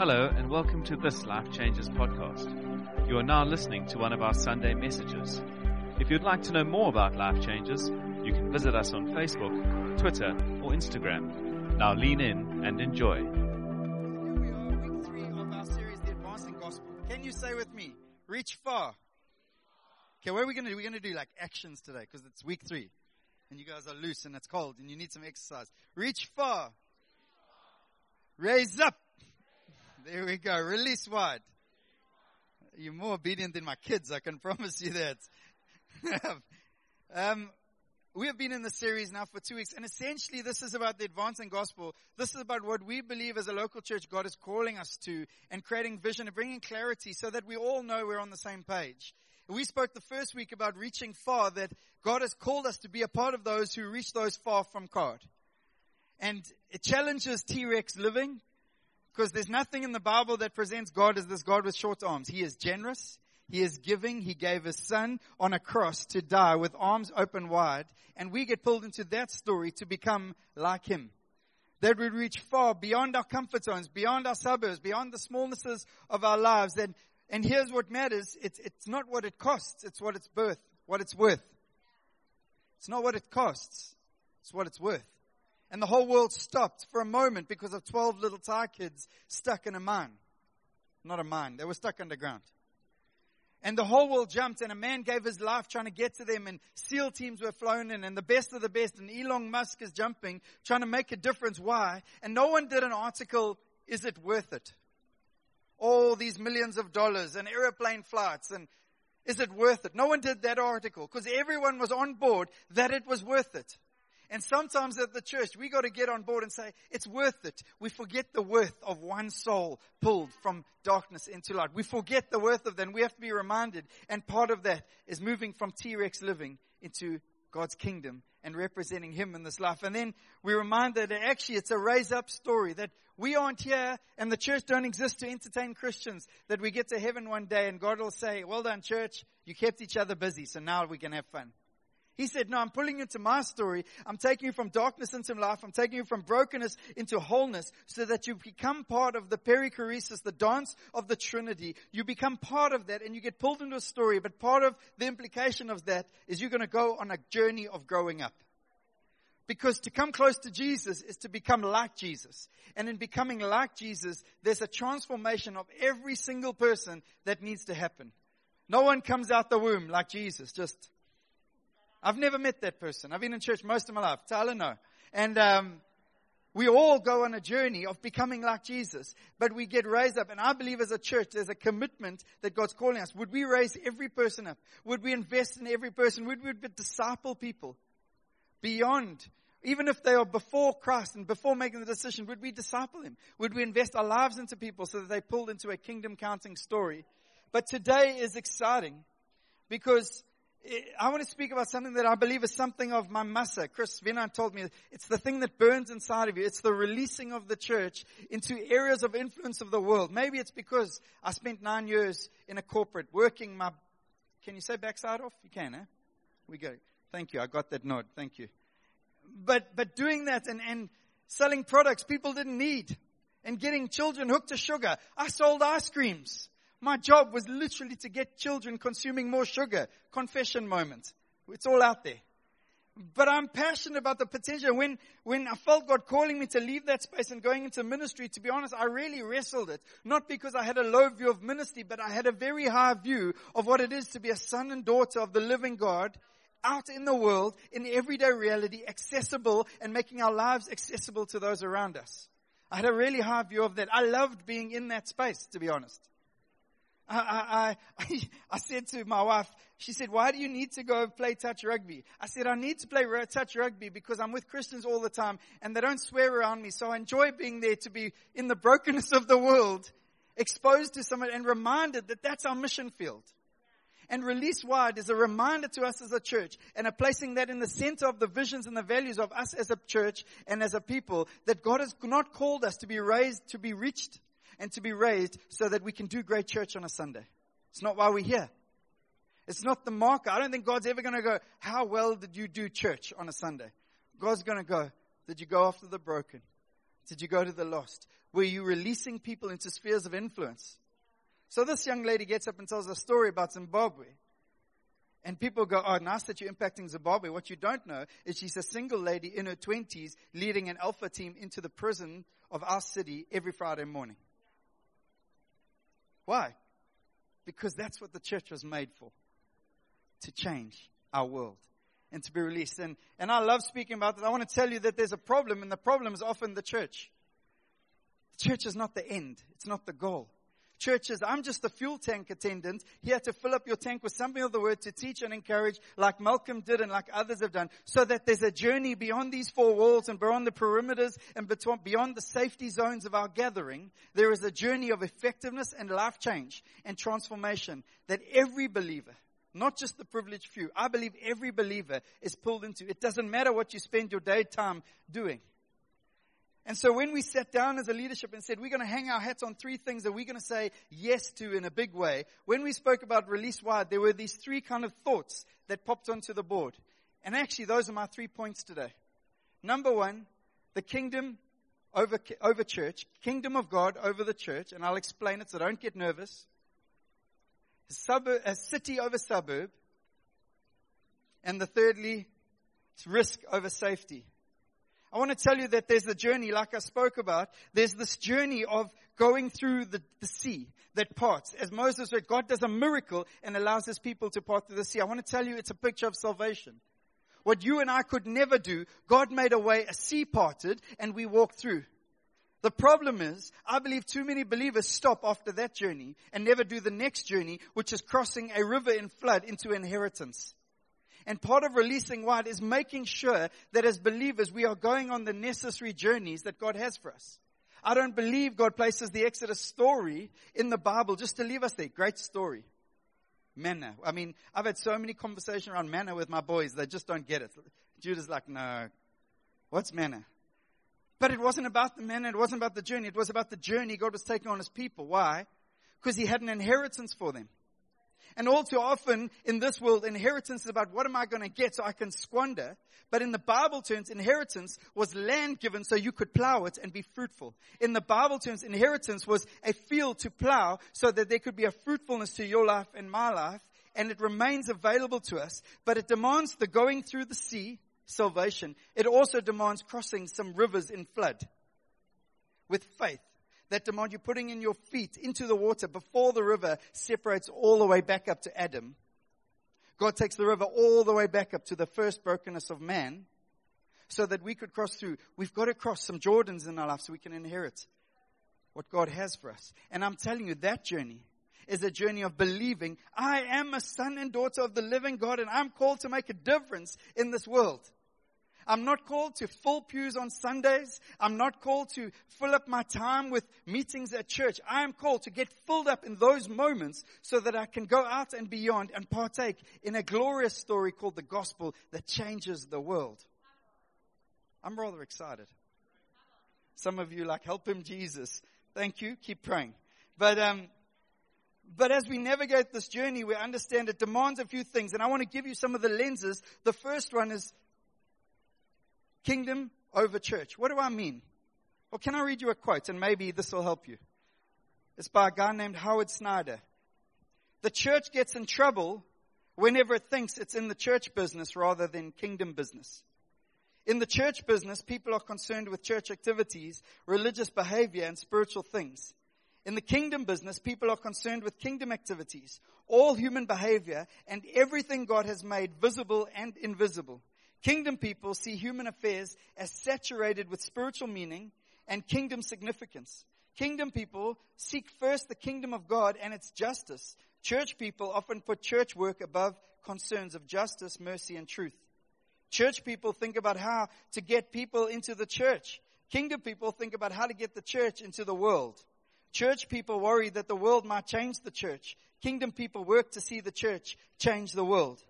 Hello, and welcome to this Life Changes podcast. You are now listening to one of our Sunday messages. If you'd like to know more about Life Changes, you can visit us on Facebook, Twitter, or Instagram. Now lean in and enjoy. Here we are, week three of our series, The Advancing Gospel. Can you say with me, reach far? Okay, what are we going to do? We're going to do like actions today because it's week three. And you guys are loose and it's cold and you need some exercise. Reach far. Raise up. There we go. Release wide. You're more obedient than my kids, I can promise you that. um, we have been in this series now for two weeks, and essentially this is about the advancing gospel. This is about what we believe as a local church God is calling us to and creating vision and bringing clarity so that we all know we're on the same page. We spoke the first week about reaching far, that God has called us to be a part of those who reach those far from God. And it challenges T-Rex living because there's nothing in the Bible that presents God as this God with short arms. He is generous. He is giving. He gave his son on a cross to die with arms open wide. And we get pulled into that story to become like him. That we reach far beyond our comfort zones, beyond our suburbs, beyond the smallnesses of our lives. And, and here's what matters. It's, it's not what it costs. It's what it's worth, what it's worth. It's not what it costs. It's what it's worth. And the whole world stopped for a moment because of 12 little Thai kids stuck in a mine. Not a mine. They were stuck underground. And the whole world jumped and a man gave his life trying to get to them and SEAL teams were flown in and the best of the best and Elon Musk is jumping trying to make a difference. Why? And no one did an article, is it worth it? All these millions of dollars and airplane flights and is it worth it? No one did that article because everyone was on board that it was worth it. And sometimes at the church, we got to get on board and say, it's worth it. We forget the worth of one soul pulled from darkness into light. We forget the worth of that and we have to be reminded. And part of that is moving from T-Rex living into God's kingdom and representing Him in this life. And then we remind that actually it's a raise up story that we aren't here and the church don't exist to entertain Christians. That we get to heaven one day and God will say, well done church, you kept each other busy, so now we can have fun. He said, no, I'm pulling you into my story. I'm taking you from darkness into life. I'm taking you from brokenness into wholeness so that you become part of the perichoresis, the dance of the Trinity. You become part of that and you get pulled into a story. But part of the implication of that is you're going to go on a journey of growing up. Because to come close to Jesus is to become like Jesus. And in becoming like Jesus, there's a transformation of every single person that needs to happen. No one comes out the womb like Jesus, just I've never met that person. I've been in church most of my life. Tyler, no. And um, we all go on a journey of becoming like Jesus, but we get raised up. And I believe as a church, there's a commitment that God's calling us. Would we raise every person up? Would we invest in every person? Would we disciple people beyond? Even if they are before Christ and before making the decision, would we disciple them? Would we invest our lives into people so that they pulled into a kingdom counting story? But today is exciting because I want to speak about something that I believe is something of my masa. Chris Vinan told me it's the thing that burns inside of you. It's the releasing of the church into areas of influence of the world. Maybe it's because I spent nine years in a corporate working my, can you say backside off? You can, eh? We go. Thank you. I got that nod. Thank you. But, but doing that and, and selling products people didn't need and getting children hooked to sugar. I sold ice creams. My job was literally to get children consuming more sugar. Confession moment. It's all out there. But I'm passionate about the potential. When, when I felt God calling me to leave that space and going into ministry, to be honest, I really wrestled it. Not because I had a low view of ministry, but I had a very high view of what it is to be a son and daughter of the living God out in the world, in everyday reality, accessible and making our lives accessible to those around us. I had a really high view of that. I loved being in that space, to be honest. I, I, I, said to my wife, she said, why do you need to go play touch rugby? I said, I need to play touch rugby because I'm with Christians all the time and they don't swear around me. So I enjoy being there to be in the brokenness of the world, exposed to someone and reminded that that's our mission field. And release wide is a reminder to us as a church and a placing that in the center of the visions and the values of us as a church and as a people that God has not called us to be raised, to be reached and to be raised so that we can do great church on a Sunday. It's not why we're here. It's not the marker. I don't think God's ever going to go, how well did you do church on a Sunday? God's going to go, did you go after the broken? Did you go to the lost? Were you releasing people into spheres of influence? So this young lady gets up and tells a story about Zimbabwe. And people go, oh, nice that you're impacting Zimbabwe. What you don't know is she's a single lady in her twenties leading an alpha team into the prison of our city every Friday morning. Why? Because that's what the church was made for. To change our world and to be released. And, and I love speaking about that. I want to tell you that there's a problem and the problem is often the church. The church is not the end. It's not the goal churches, I'm just a fuel tank attendant here to fill up your tank with something of the word to teach and encourage like Malcolm did and like others have done so that there's a journey beyond these four walls and beyond the perimeters and beyond the safety zones of our gathering. There is a journey of effectiveness and life change and transformation that every believer not just the privileged few. I believe every believer is pulled into. It doesn't matter what you spend your daytime doing. And so when we sat down as a leadership and said, we're going to hang our hats on three things that we're going to say yes to in a big way, when we spoke about release wide, there were these three kind of thoughts that popped onto the board. And actually, those are my three points today. Number one, the kingdom over, over church, kingdom of God over the church, and I'll explain it so don't get nervous. A, suburb, a city over suburb. And the thirdly, it's risk over safety. I want to tell you that there's the journey, like I spoke about. There's this journey of going through the, the sea that parts. As Moses read, God does a miracle and allows his people to part through the sea. I want to tell you it's a picture of salvation. What you and I could never do, God made a way, a sea parted, and we walked through. The problem is, I believe too many believers stop after that journey and never do the next journey, which is crossing a river in flood into inheritance. And part of releasing wide is making sure that as believers we are going on the necessary journeys that God has for us. I don't believe God places the Exodus story in the Bible just to leave us there. Great story. Manna. I mean, I've had so many conversations around manna with my boys, they just don't get it. Judah's like, no. What's manna? But it wasn't about the manna, it wasn't about the journey, it was about the journey God was taking on his people. Why? Because he had an inheritance for them. And all too often in this world, inheritance is about what am I going to get so I can squander. But in the Bible terms, inheritance was land given so you could plow it and be fruitful. In the Bible terms, inheritance was a field to plow so that there could be a fruitfulness to your life and my life. And it remains available to us, but it demands the going through the sea, salvation. It also demands crossing some rivers in flood with faith that demand you putting in your feet into the water before the river separates all the way back up to Adam. God takes the river all the way back up to the first brokenness of man so that we could cross through. We've got to cross some Jordans in our life so we can inherit what God has for us. And I'm telling you, that journey is a journey of believing I am a son and daughter of the living God and I'm called to make a difference in this world. I'm not called to fill pews on Sundays. I'm not called to fill up my time with meetings at church. I am called to get filled up in those moments so that I can go out and beyond and partake in a glorious story called the gospel that changes the world. I'm rather excited. Some of you like, help him, Jesus. Thank you. Keep praying. But, um, but as we navigate this journey, we understand it demands a few things. And I want to give you some of the lenses. The first one is Kingdom over church. What do I mean? Well, can I read you a quote and maybe this will help you? It's by a guy named Howard Snyder. The church gets in trouble whenever it thinks it's in the church business rather than kingdom business. In the church business, people are concerned with church activities, religious behavior, and spiritual things. In the kingdom business, people are concerned with kingdom activities, all human behavior, and everything God has made visible and invisible. Kingdom people see human affairs as saturated with spiritual meaning and kingdom significance. Kingdom people seek first the kingdom of God and its justice. Church people often put church work above concerns of justice, mercy, and truth. Church people think about how to get people into the church. Kingdom people think about how to get the church into the world. Church people worry that the world might change the church. Kingdom people work to see the church change the world.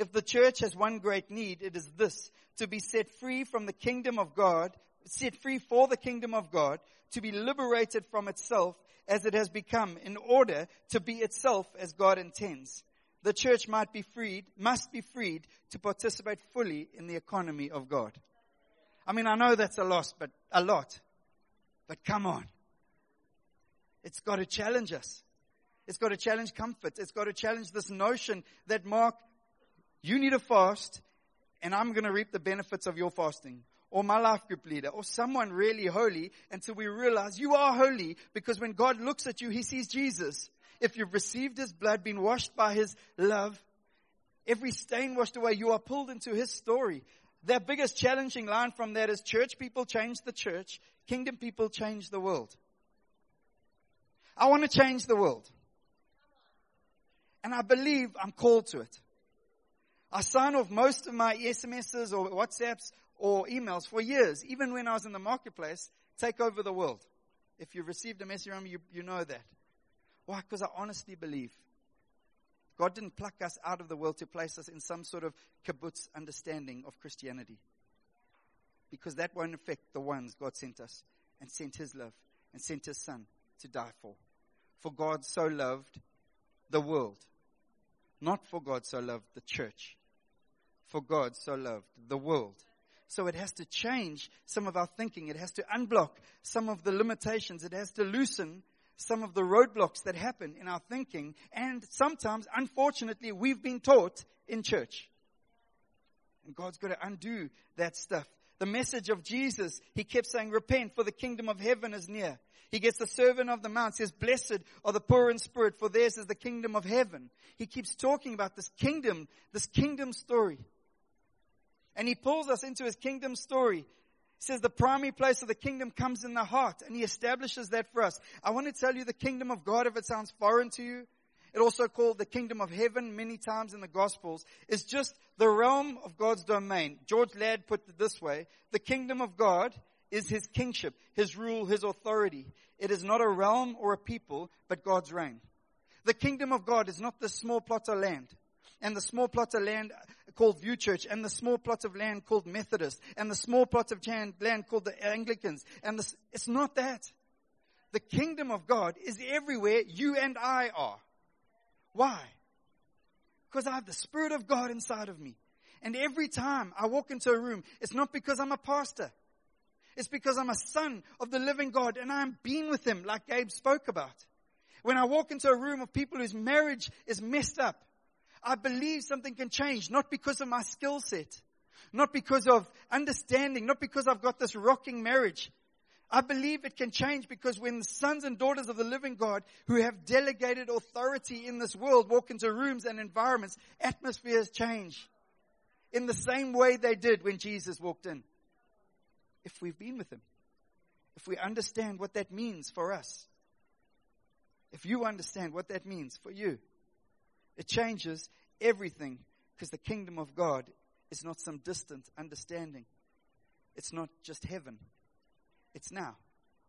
If the church has one great need, it is this, to be set free from the kingdom of God, set free for the kingdom of God, to be liberated from itself as it has become in order to be itself as God intends. The church might be freed, must be freed to participate fully in the economy of God. I mean, I know that's a loss, but a lot. But come on. It's got to challenge us. It's got to challenge comfort. It's got to challenge this notion that, Mark, you need a fast and I'm going to reap the benefits of your fasting. Or my life group leader, or someone really holy, until we realize you are holy because when God looks at you, He sees Jesus. If you've received His blood, been washed by His love, every stain washed away, you are pulled into His story. The biggest challenging line from that is church people change the church, kingdom people change the world. I want to change the world. And I believe I'm called to it. I sign off most of my SMSs or WhatsApps or emails for years, even when I was in the marketplace, take over the world. If you've received a message from me, you, you know that. Why? Because I honestly believe God didn't pluck us out of the world to place us in some sort of kibbutz understanding of Christianity. Because that won't affect the ones God sent us and sent His love and sent His Son to die for. For God so loved the world. Not for God so loved the church. For God so loved the world. So it has to change some of our thinking. It has to unblock some of the limitations. It has to loosen some of the roadblocks that happen in our thinking. And sometimes, unfortunately, we've been taught in church. And God's got to undo that stuff. The message of Jesus, he kept saying, repent for the kingdom of heaven is near. He gets the Sermon on the Mount, says, blessed are the poor in spirit, for theirs is the kingdom of heaven. He keeps talking about this kingdom, this kingdom story. And he pulls us into his kingdom story. He says the primary place of the kingdom comes in the heart, and he establishes that for us. I want to tell you the kingdom of God, if it sounds foreign to you, it also called the kingdom of heaven many times in the gospels, is just the realm of God's domain. George Ladd put it this way, the kingdom of God is his kingship, his rule, his authority. It is not a realm or a people, but God's reign. The kingdom of God is not the small plot of land and the small plot of land called View Church, and the small plot of land called Methodist, and the small plot of land called the Anglicans, and the, it's not that. The kingdom of God is everywhere you and I are. Why? Because I have the Spirit of God inside of me. And every time I walk into a room, it's not because I'm a pastor. It's because I'm a son of the living God and I'm being with him like Gabe spoke about. When I walk into a room of people whose marriage is messed up, I believe something can change, not because of my skill set, not because of understanding, not because I've got this rocking marriage. I believe it can change because when sons and daughters of the living God who have delegated authority in this world walk into rooms and environments, atmospheres change in the same way they did when Jesus walked in if we've been with Him. If we understand what that means for us. If you understand what that means for you, it changes everything because the kingdom of God is not some distant understanding. It's not just heaven. It's now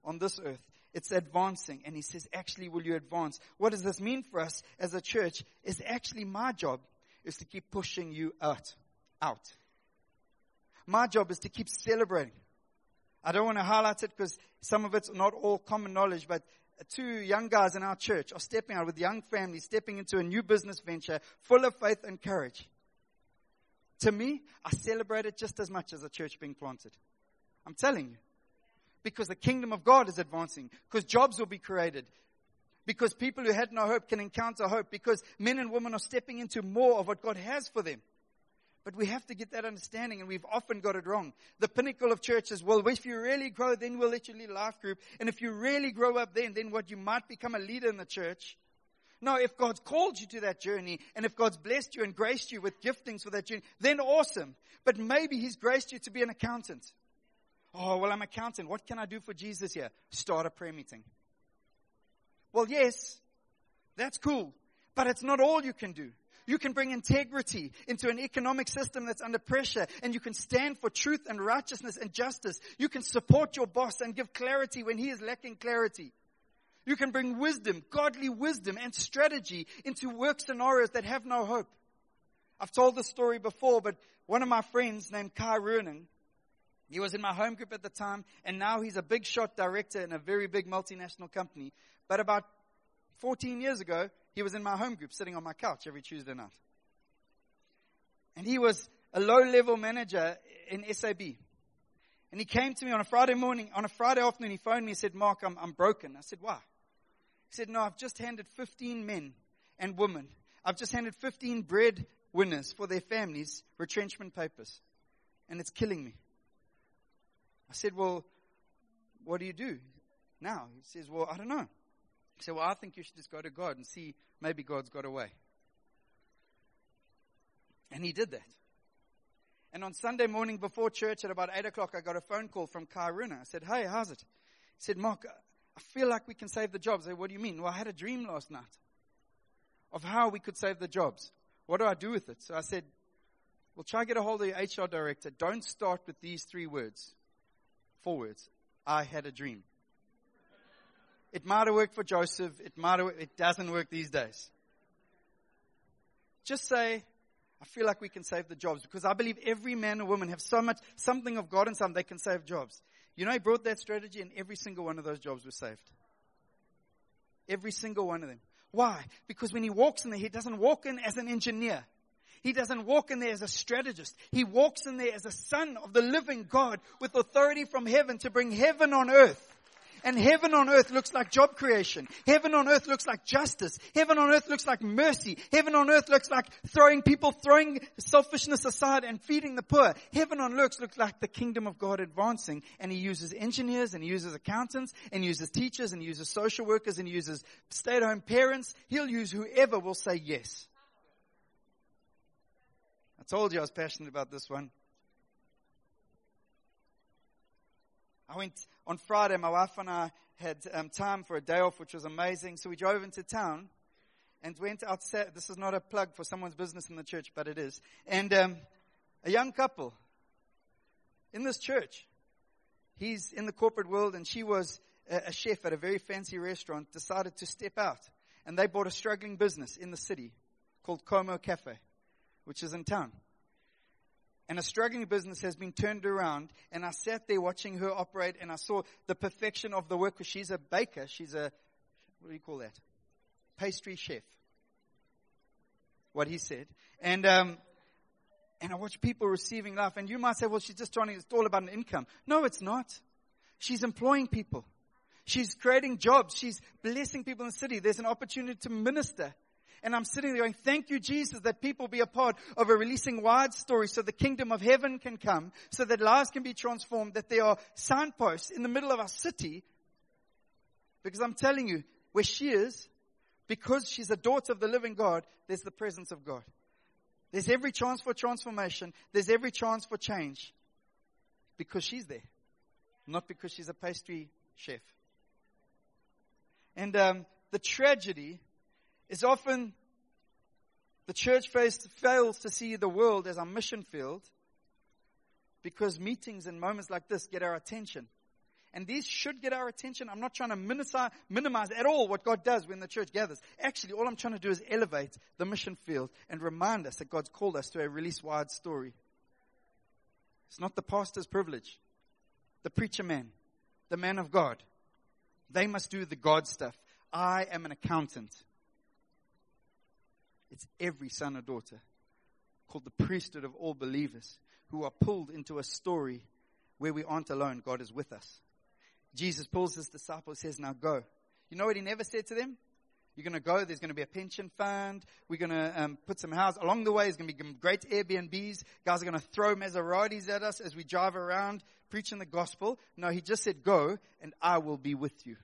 on this earth. It's advancing. And he says, actually, will you advance? What does this mean for us as a church? Is actually my job is to keep pushing you out, out. My job is to keep celebrating. I don't want to highlight it because some of it's not all common knowledge, but two young guys in our church are stepping out with young families, stepping into a new business venture full of faith and courage. To me, I celebrate it just as much as a church being planted. I'm telling you. Because the kingdom of God is advancing. Because jobs will be created. Because people who had no hope can encounter hope. Because men and women are stepping into more of what God has for them. But we have to get that understanding, and we've often got it wrong. The pinnacle of church is, well, if you really grow, then we'll let you lead life group. And if you really grow up then, then what you might become a leader in the church. No, if God's called you to that journey, and if God's blessed you and graced you with giftings for that journey, then awesome. But maybe He's graced you to be an accountant. Oh, well, I'm an accountant. What can I do for Jesus here? Start a prayer meeting. Well, yes, that's cool. But it's not all you can do. You can bring integrity into an economic system that's under pressure and you can stand for truth and righteousness and justice. You can support your boss and give clarity when he is lacking clarity. You can bring wisdom, godly wisdom and strategy into work scenarios that have no hope. I've told this story before, but one of my friends named Kai Ruening, he was in my home group at the time, and now he's a big shot director in a very big multinational company. But about 14 years ago, he was in my home group sitting on my couch every Tuesday night. And he was a low level manager in SAB. And he came to me on a Friday morning, on a Friday afternoon, he phoned me and said, Mark, I'm, I'm broken. I said, why? He said, no, I've just handed 15 men and women. I've just handed 15 bread winners for their families retrenchment papers. And it's killing me. I said, well, what do you do now? He says, well, I don't know. Said, well, I think you should just go to God and see maybe God's got a way. And he did that. And on Sunday morning before church at about 8 o'clock, I got a phone call from Kairuna. I said, Hey, how's it? He said, Mark, I feel like we can save the jobs. I said, What do you mean? Well, I had a dream last night of how we could save the jobs. What do I do with it? So I said, Well, try to get a hold of your HR director. Don't start with these three words. Four words. I had a dream. It might have worked for Joseph. It might have, it doesn't work these days. Just say, I feel like we can save the jobs because I believe every man or woman have so much, something of God in some, they can save jobs. You know, he brought that strategy and every single one of those jobs was saved. Every single one of them. Why? Because when he walks in there, he doesn't walk in as an engineer. He doesn't walk in there as a strategist. He walks in there as a son of the living God with authority from heaven to bring heaven on earth. And heaven on earth looks like job creation. Heaven on earth looks like justice. Heaven on earth looks like mercy. Heaven on earth looks like throwing people, throwing selfishness aside and feeding the poor. Heaven on earth looks like the kingdom of God advancing. And he uses engineers and he uses accountants and he uses teachers and he uses social workers and he uses stay at home parents. He'll use whoever will say yes. I told you I was passionate about this one. I went on Friday, my wife and I had um, time for a day off, which was amazing. So we drove into town and went outside. This is not a plug for someone's business in the church, but it is. And um, a young couple in this church, he's in the corporate world and she was a, a chef at a very fancy restaurant, decided to step out. And they bought a struggling business in the city called Como Cafe, which is in town and a struggling business has been turned around. And I sat there watching her operate and I saw the perfection of the work she's a baker. She's a, what do you call that? Pastry chef. What he said. And, um, and I watch people receiving life. And you might say, well, she's just trying it's all about an income. No, it's not. She's employing people. She's creating jobs. She's blessing people in the city. There's an opportunity to minister. And I'm sitting there going, thank you, Jesus, that people be a part of a releasing wide story so the kingdom of heaven can come, so that lives can be transformed, that there are signposts in the middle of our city. Because I'm telling you, where she is, because she's a daughter of the living God, there's the presence of God. There's every chance for transformation. There's every chance for change. Because she's there. Not because she's a pastry chef. And um, the tragedy is often the church fails to see the world as a mission field because meetings and moments like this get our attention. And these should get our attention. I'm not trying to minimize, minimize at all what God does when the church gathers. Actually, all I'm trying to do is elevate the mission field and remind us that God's called us to a release wide story. It's not the pastor's privilege, the preacher man, the man of God. They must do the God stuff. I am an accountant. It's every son or daughter called the priesthood of all believers who are pulled into a story where we aren't alone. God is with us. Jesus pulls his disciples, says, now go. You know what he never said to them? You're going to go. There's going to be a pension fund. We're going to um, put some houses along the way. There's going to be great Airbnbs. Guys are going to throw Maseratis at us as we drive around preaching the gospel. No, he just said, go and I will be with you.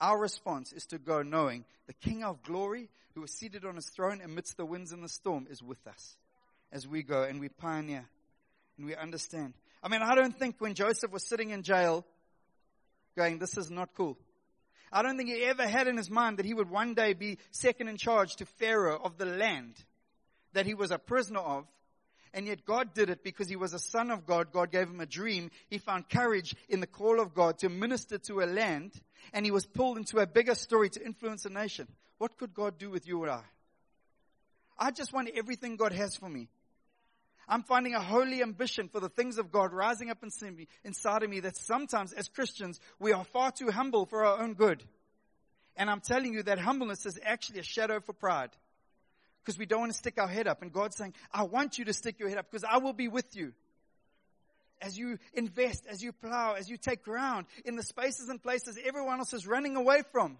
Our response is to go knowing the King of glory who is seated on his throne amidst the winds and the storm is with us as we go and we pioneer and we understand. I mean, I don't think when Joseph was sitting in jail going, this is not cool. I don't think he ever had in his mind that he would one day be second in charge to Pharaoh of the land that he was a prisoner of and yet God did it because he was a son of God. God gave him a dream. He found courage in the call of God to minister to a land and he was pulled into a bigger story to influence a nation. What could God do with you and I? I just want everything God has for me. I'm finding a holy ambition for the things of God rising up inside of me that sometimes as Christians we are far too humble for our own good. And I'm telling you that humbleness is actually a shadow for pride because we don't want to stick our head up. And God's saying, I want you to stick your head up because I will be with you. as you invest, as you plow, as you take ground in the spaces and places everyone else is running away from.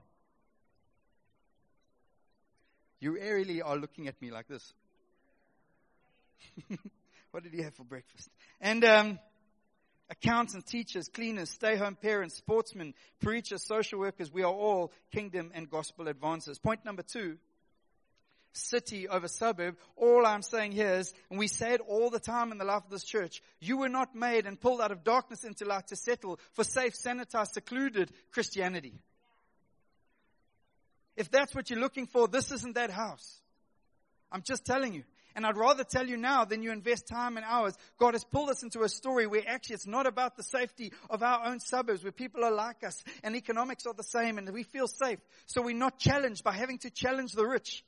You really are looking at me like this. what did he have for breakfast? And um, accountants, teachers, cleaners, stay home parents, sportsmen, preachers, social workers, we are all kingdom and gospel advancers. Point number two city over suburb. All I'm saying here is, and we say it all the time in the life of this church, you were not made and pulled out of darkness into light to settle for safe, sanitized, secluded Christianity. If that's what you're looking for, this isn't that house. I'm just telling you. And I'd rather tell you now than you invest time and hours. God has pulled us into a story where actually it's not about the safety of our own suburbs, where people are like us and economics are the same and we feel safe. So we're not challenged by having to challenge the rich.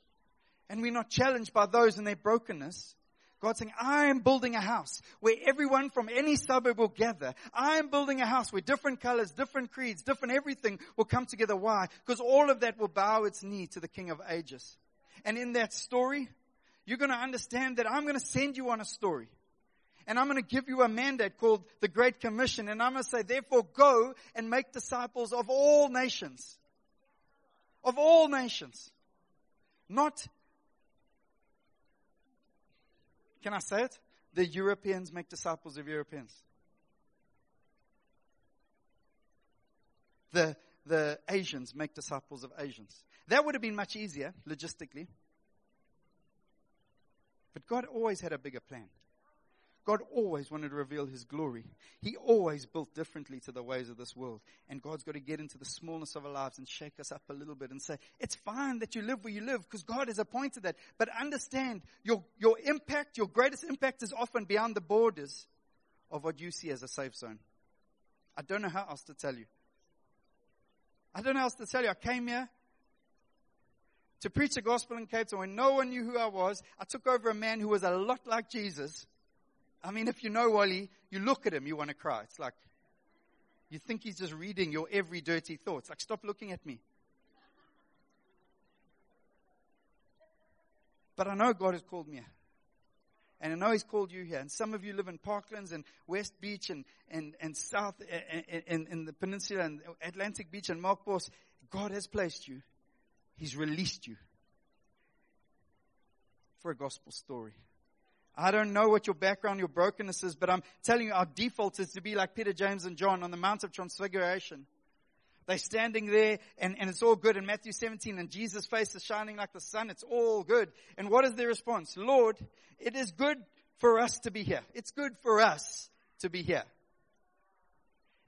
And we're not challenged by those in their brokenness. God's saying, I am building a house where everyone from any suburb will gather. I am building a house where different colors, different creeds, different everything will come together. Why? Because all of that will bow its knee to the King of Ages. And in that story, you're going to understand that I'm going to send you on a story. And I'm going to give you a mandate called the Great Commission. And I'm going to say, therefore, go and make disciples of all nations. Of all nations. Not, can I say it? The Europeans make disciples of Europeans. The, the Asians make disciples of Asians. That would have been much easier, logistically. But God always had a bigger plan. God always wanted to reveal His glory. He always built differently to the ways of this world. And God's got to get into the smallness of our lives and shake us up a little bit and say, it's fine that you live where you live because God has appointed that. But understand your, your impact, your greatest impact is often beyond the borders of what you see as a safe zone. I don't know how else to tell you. I don't know how else to tell you. I came here to preach the gospel in Cape Town when no one knew who I was. I took over a man who was a lot like Jesus. I mean, if you know Wally, you look at him, you want to cry. It's like, you think he's just reading your every dirty thought. It's like, stop looking at me. But I know God has called me. And I know He's called you here. And some of you live in Parklands and West Beach and, and, and South, in, in the peninsula and Atlantic Beach and Melkbos. God has placed you He's released you for a gospel story. I don't know what your background, your brokenness is, but I'm telling you, our default is to be like Peter, James, and John on the Mount of Transfiguration. They're standing there and, and it's all good in Matthew 17 and Jesus' face is shining like the sun. It's all good. And what is their response? Lord, it is good for us to be here. It's good for us to be here.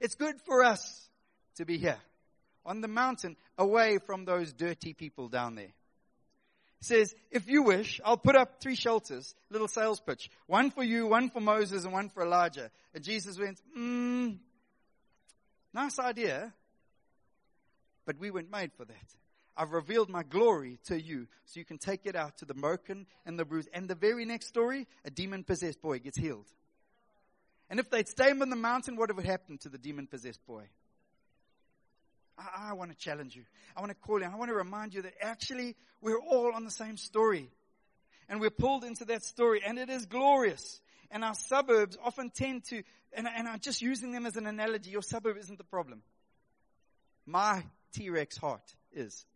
It's good for us to be here on the mountain away from those dirty people down there. Says, if you wish, I'll put up three shelters, little sales pitch. One for you, one for Moses, and one for Elijah. And Jesus went, mm, nice idea, but we weren't made for that. I've revealed my glory to you so you can take it out to the broken and the bruised. And the very next story, a demon possessed boy gets healed. And if they'd stayed on the mountain, what would have happened to the demon possessed boy? I, I want to challenge you. I want to call you. I want to remind you that actually we're all on the same story. And we're pulled into that story and it is glorious. And our suburbs often tend to, and, and I'm just using them as an analogy. Your suburb isn't the problem. My T-Rex heart is.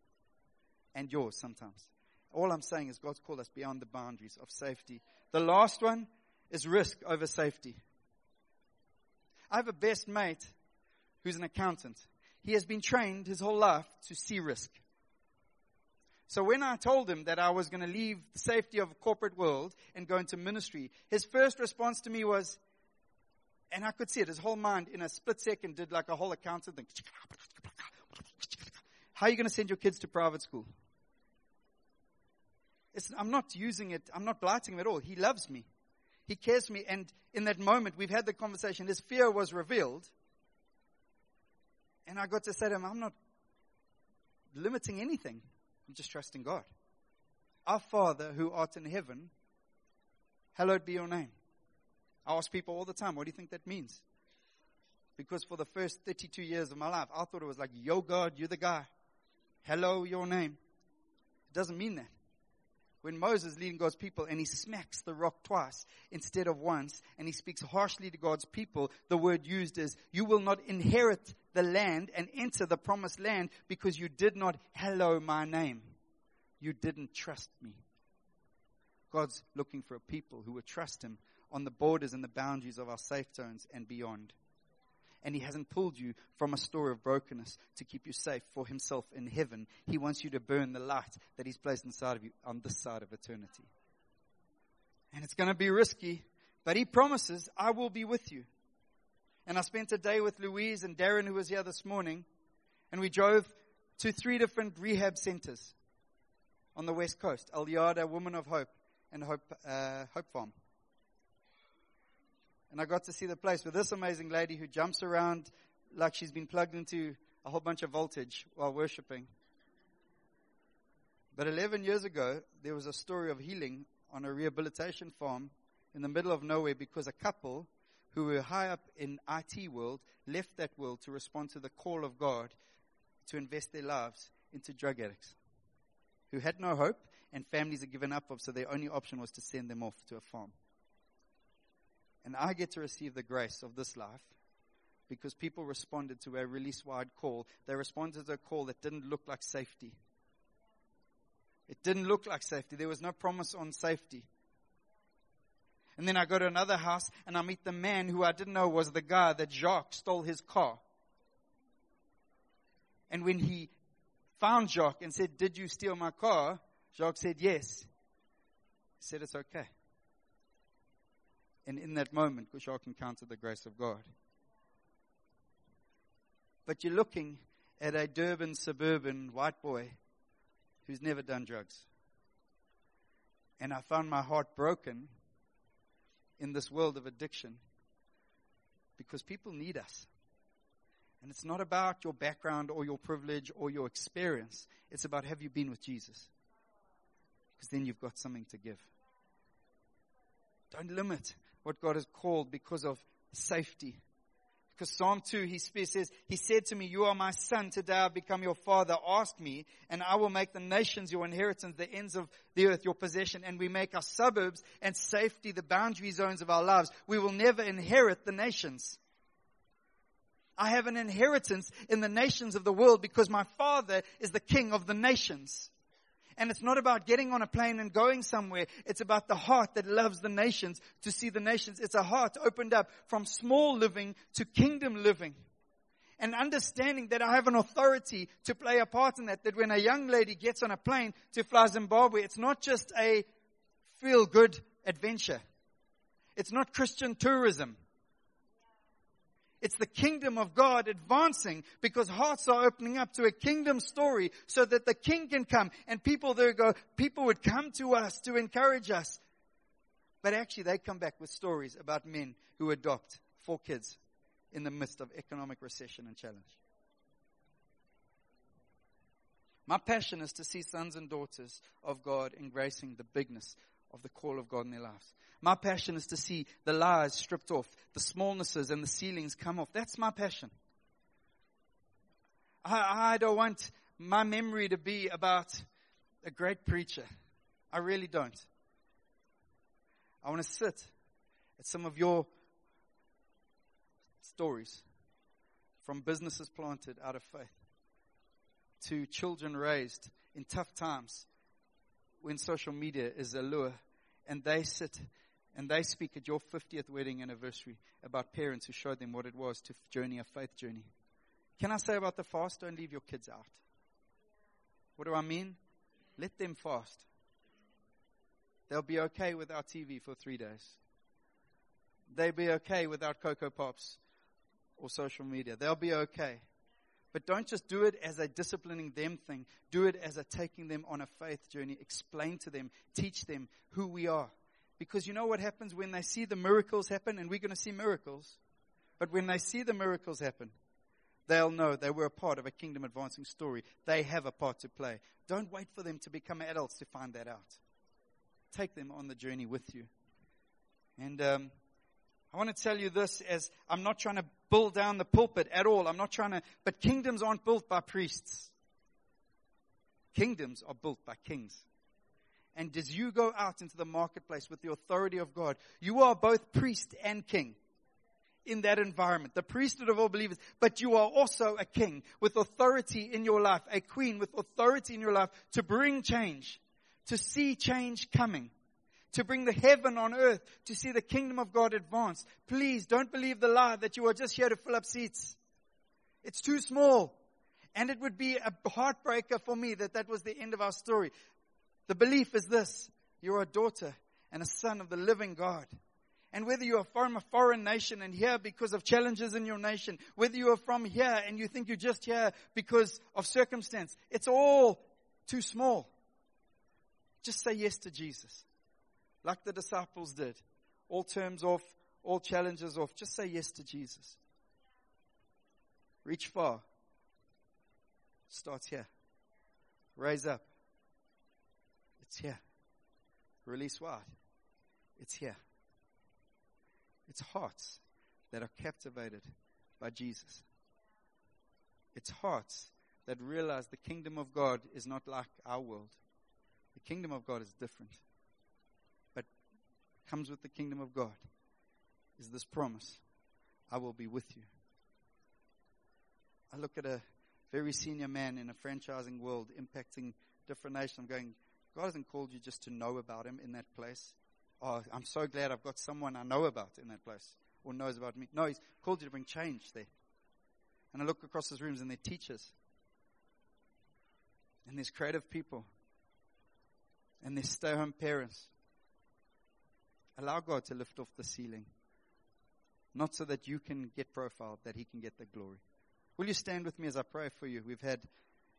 And yours sometimes. All I'm saying is God's called us beyond the boundaries of safety. The last one is risk over safety. I have a best mate who's an accountant. He has been trained his whole life to see risk. So when I told him that I was going to leave the safety of a corporate world and go into ministry, his first response to me was, and I could see it, his whole mind in a split second did like a whole accounting thing. How are you going to send your kids to private school? It's, I'm not using it, I'm not blighting him at all. He loves me. He cares for me. And in that moment, we've had the conversation. His fear was revealed. And I got to say to him, I'm not limiting anything. I'm just trusting God. Our Father who art in heaven, hallowed be your name. I ask people all the time, what do you think that means? Because for the first 32 years of my life, I thought it was like, yo God, you're the guy. Hello, your name. It doesn't mean that. when Moses leading God's people and he smacks the rock twice instead of once and he speaks harshly to God's people, the word used is, you will not inherit the land and enter the promised land because you did not hallow my name. You didn't trust me. God's looking for a people who would trust him on the borders and the boundaries of our safe zones and beyond and He hasn't pulled you from a store of brokenness to keep you safe for Himself in heaven. He wants you to burn the light that He's placed inside of you on this side of eternity. And it's going to be risky, but He promises, I will be with you. And I spent a day with Louise and Darren, who was here this morning, and we drove to three different rehab centers on the west coast El Yada, Woman of Hope, and Hope, uh, Hope Farm. And I got to see the place with this amazing lady who jumps around like she's been plugged into a whole bunch of voltage while worshiping. But 11 years ago, there was a story of healing on a rehabilitation farm in the middle of nowhere because a couple who were high up in IT world left that world to respond to the call of God to invest their lives into drug addicts who had no hope and families had given up of, so their only option was to send them off to a farm. And I get to receive the grace of this life because people responded to a release wide call. They responded to a call that didn't look like safety. It didn't look like safety. There was no promise on safety. And then I go to another house and I meet the man who I didn't know was the guy that Jacques stole his car. And when he found Jacques and said, Did you steal my car? Jacques said, Yes. He said, It's okay. And in that moment, Kushak encountered the grace of God. But you're looking at a Durban suburban white boy who's never done drugs. And I found my heart broken in this world of addiction because people need us. And it's not about your background or your privilege or your experience. It's about have you been with Jesus? Because then you've got something to give. Don't limit what God has called because of safety. Because Psalm 2, he says, He said to me, You are my son, today I've become your father. Ask me, and I will make the nations your inheritance, the ends of the earth your possession. And we make our suburbs and safety the boundary zones of our lives. We will never inherit the nations. I have an inheritance in the nations of the world because my father is the king of the nations. And it's not about getting on a plane and going somewhere. It's about the heart that loves the nations to see the nations. It's a heart opened up from small living to kingdom living. And understanding that I have an authority to play a part in that, that when a young lady gets on a plane to fly Zimbabwe, it's not just a feel good adventure. It's not Christian tourism. It's the kingdom of God advancing because hearts are opening up to a kingdom story so that the king can come and people there go, people would come to us to encourage us. But actually they come back with stories about men who adopt four kids in the midst of economic recession and challenge. My passion is to see sons and daughters of God embracing the bigness of the call of God in their lives. My passion is to see the lies stripped off, the smallnesses and the ceilings come off. That's my passion. I, I don't want my memory to be about a great preacher. I really don't. I want to sit at some of your stories from businesses planted out of faith to children raised in tough times when social media is a lure and they sit and they speak at your 50th wedding anniversary about parents who showed them what it was to journey a faith journey. Can I say about the fast? Don't leave your kids out. What do I mean? Let them fast. They'll be okay without TV for three days. They'll be okay without Cocoa Pops or social media. They'll be okay. But don't just do it as a disciplining them thing. Do it as a taking them on a faith journey. Explain to them, teach them who we are. Because you know what happens when they see the miracles happen, and we're going to see miracles. But when they see the miracles happen, they'll know they were a part of a kingdom advancing story. They have a part to play. Don't wait for them to become adults to find that out. Take them on the journey with you. And um, I want to tell you this as I'm not trying to build down the pulpit at all. I'm not trying to, but kingdoms aren't built by priests. Kingdoms are built by kings. And as you go out into the marketplace with the authority of God, you are both priest and king in that environment, the priesthood of all believers, but you are also a king with authority in your life, a queen with authority in your life to bring change, to see change coming, to bring the heaven on earth, to see the kingdom of God advance. Please don't believe the lie that you are just here to fill up seats. It's too small. And it would be a heartbreaker for me that that was the end of our story. The belief is this. You're a daughter and a son of the living God. And whether you are from a foreign nation and here because of challenges in your nation, whether you are from here and you think you're just here because of circumstance, it's all too small. Just say yes to Jesus. Like the disciples did. All terms off, all challenges off. Just say yes to Jesus. Reach far. Starts here. Raise up. It's here. Release wide. It's here. It's hearts that are captivated by Jesus. It's hearts that realize the kingdom of God is not like our world. The kingdom of God is different. Comes with the kingdom of God is this promise I will be with you. I look at a very senior man in a franchising world impacting different nations. I'm going, God hasn't called you just to know about him in that place. Oh, I'm so glad I've got someone I know about in that place or knows about me. No, He's called you to bring change there. And I look across those rooms and they're teachers. And there's creative people. And there's stay home parents. Allow God to lift off the ceiling. Not so that you can get profiled, that He can get the glory. Will you stand with me as I pray for you? We've had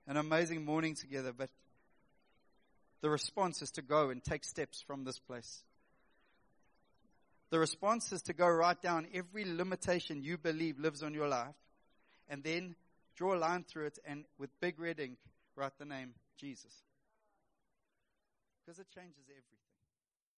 an amazing morning together, but the response is to go and take steps from this place. The response is to go write down every limitation you believe lives on your life and then draw a line through it and with big red ink write the name Jesus. Because it changes everything.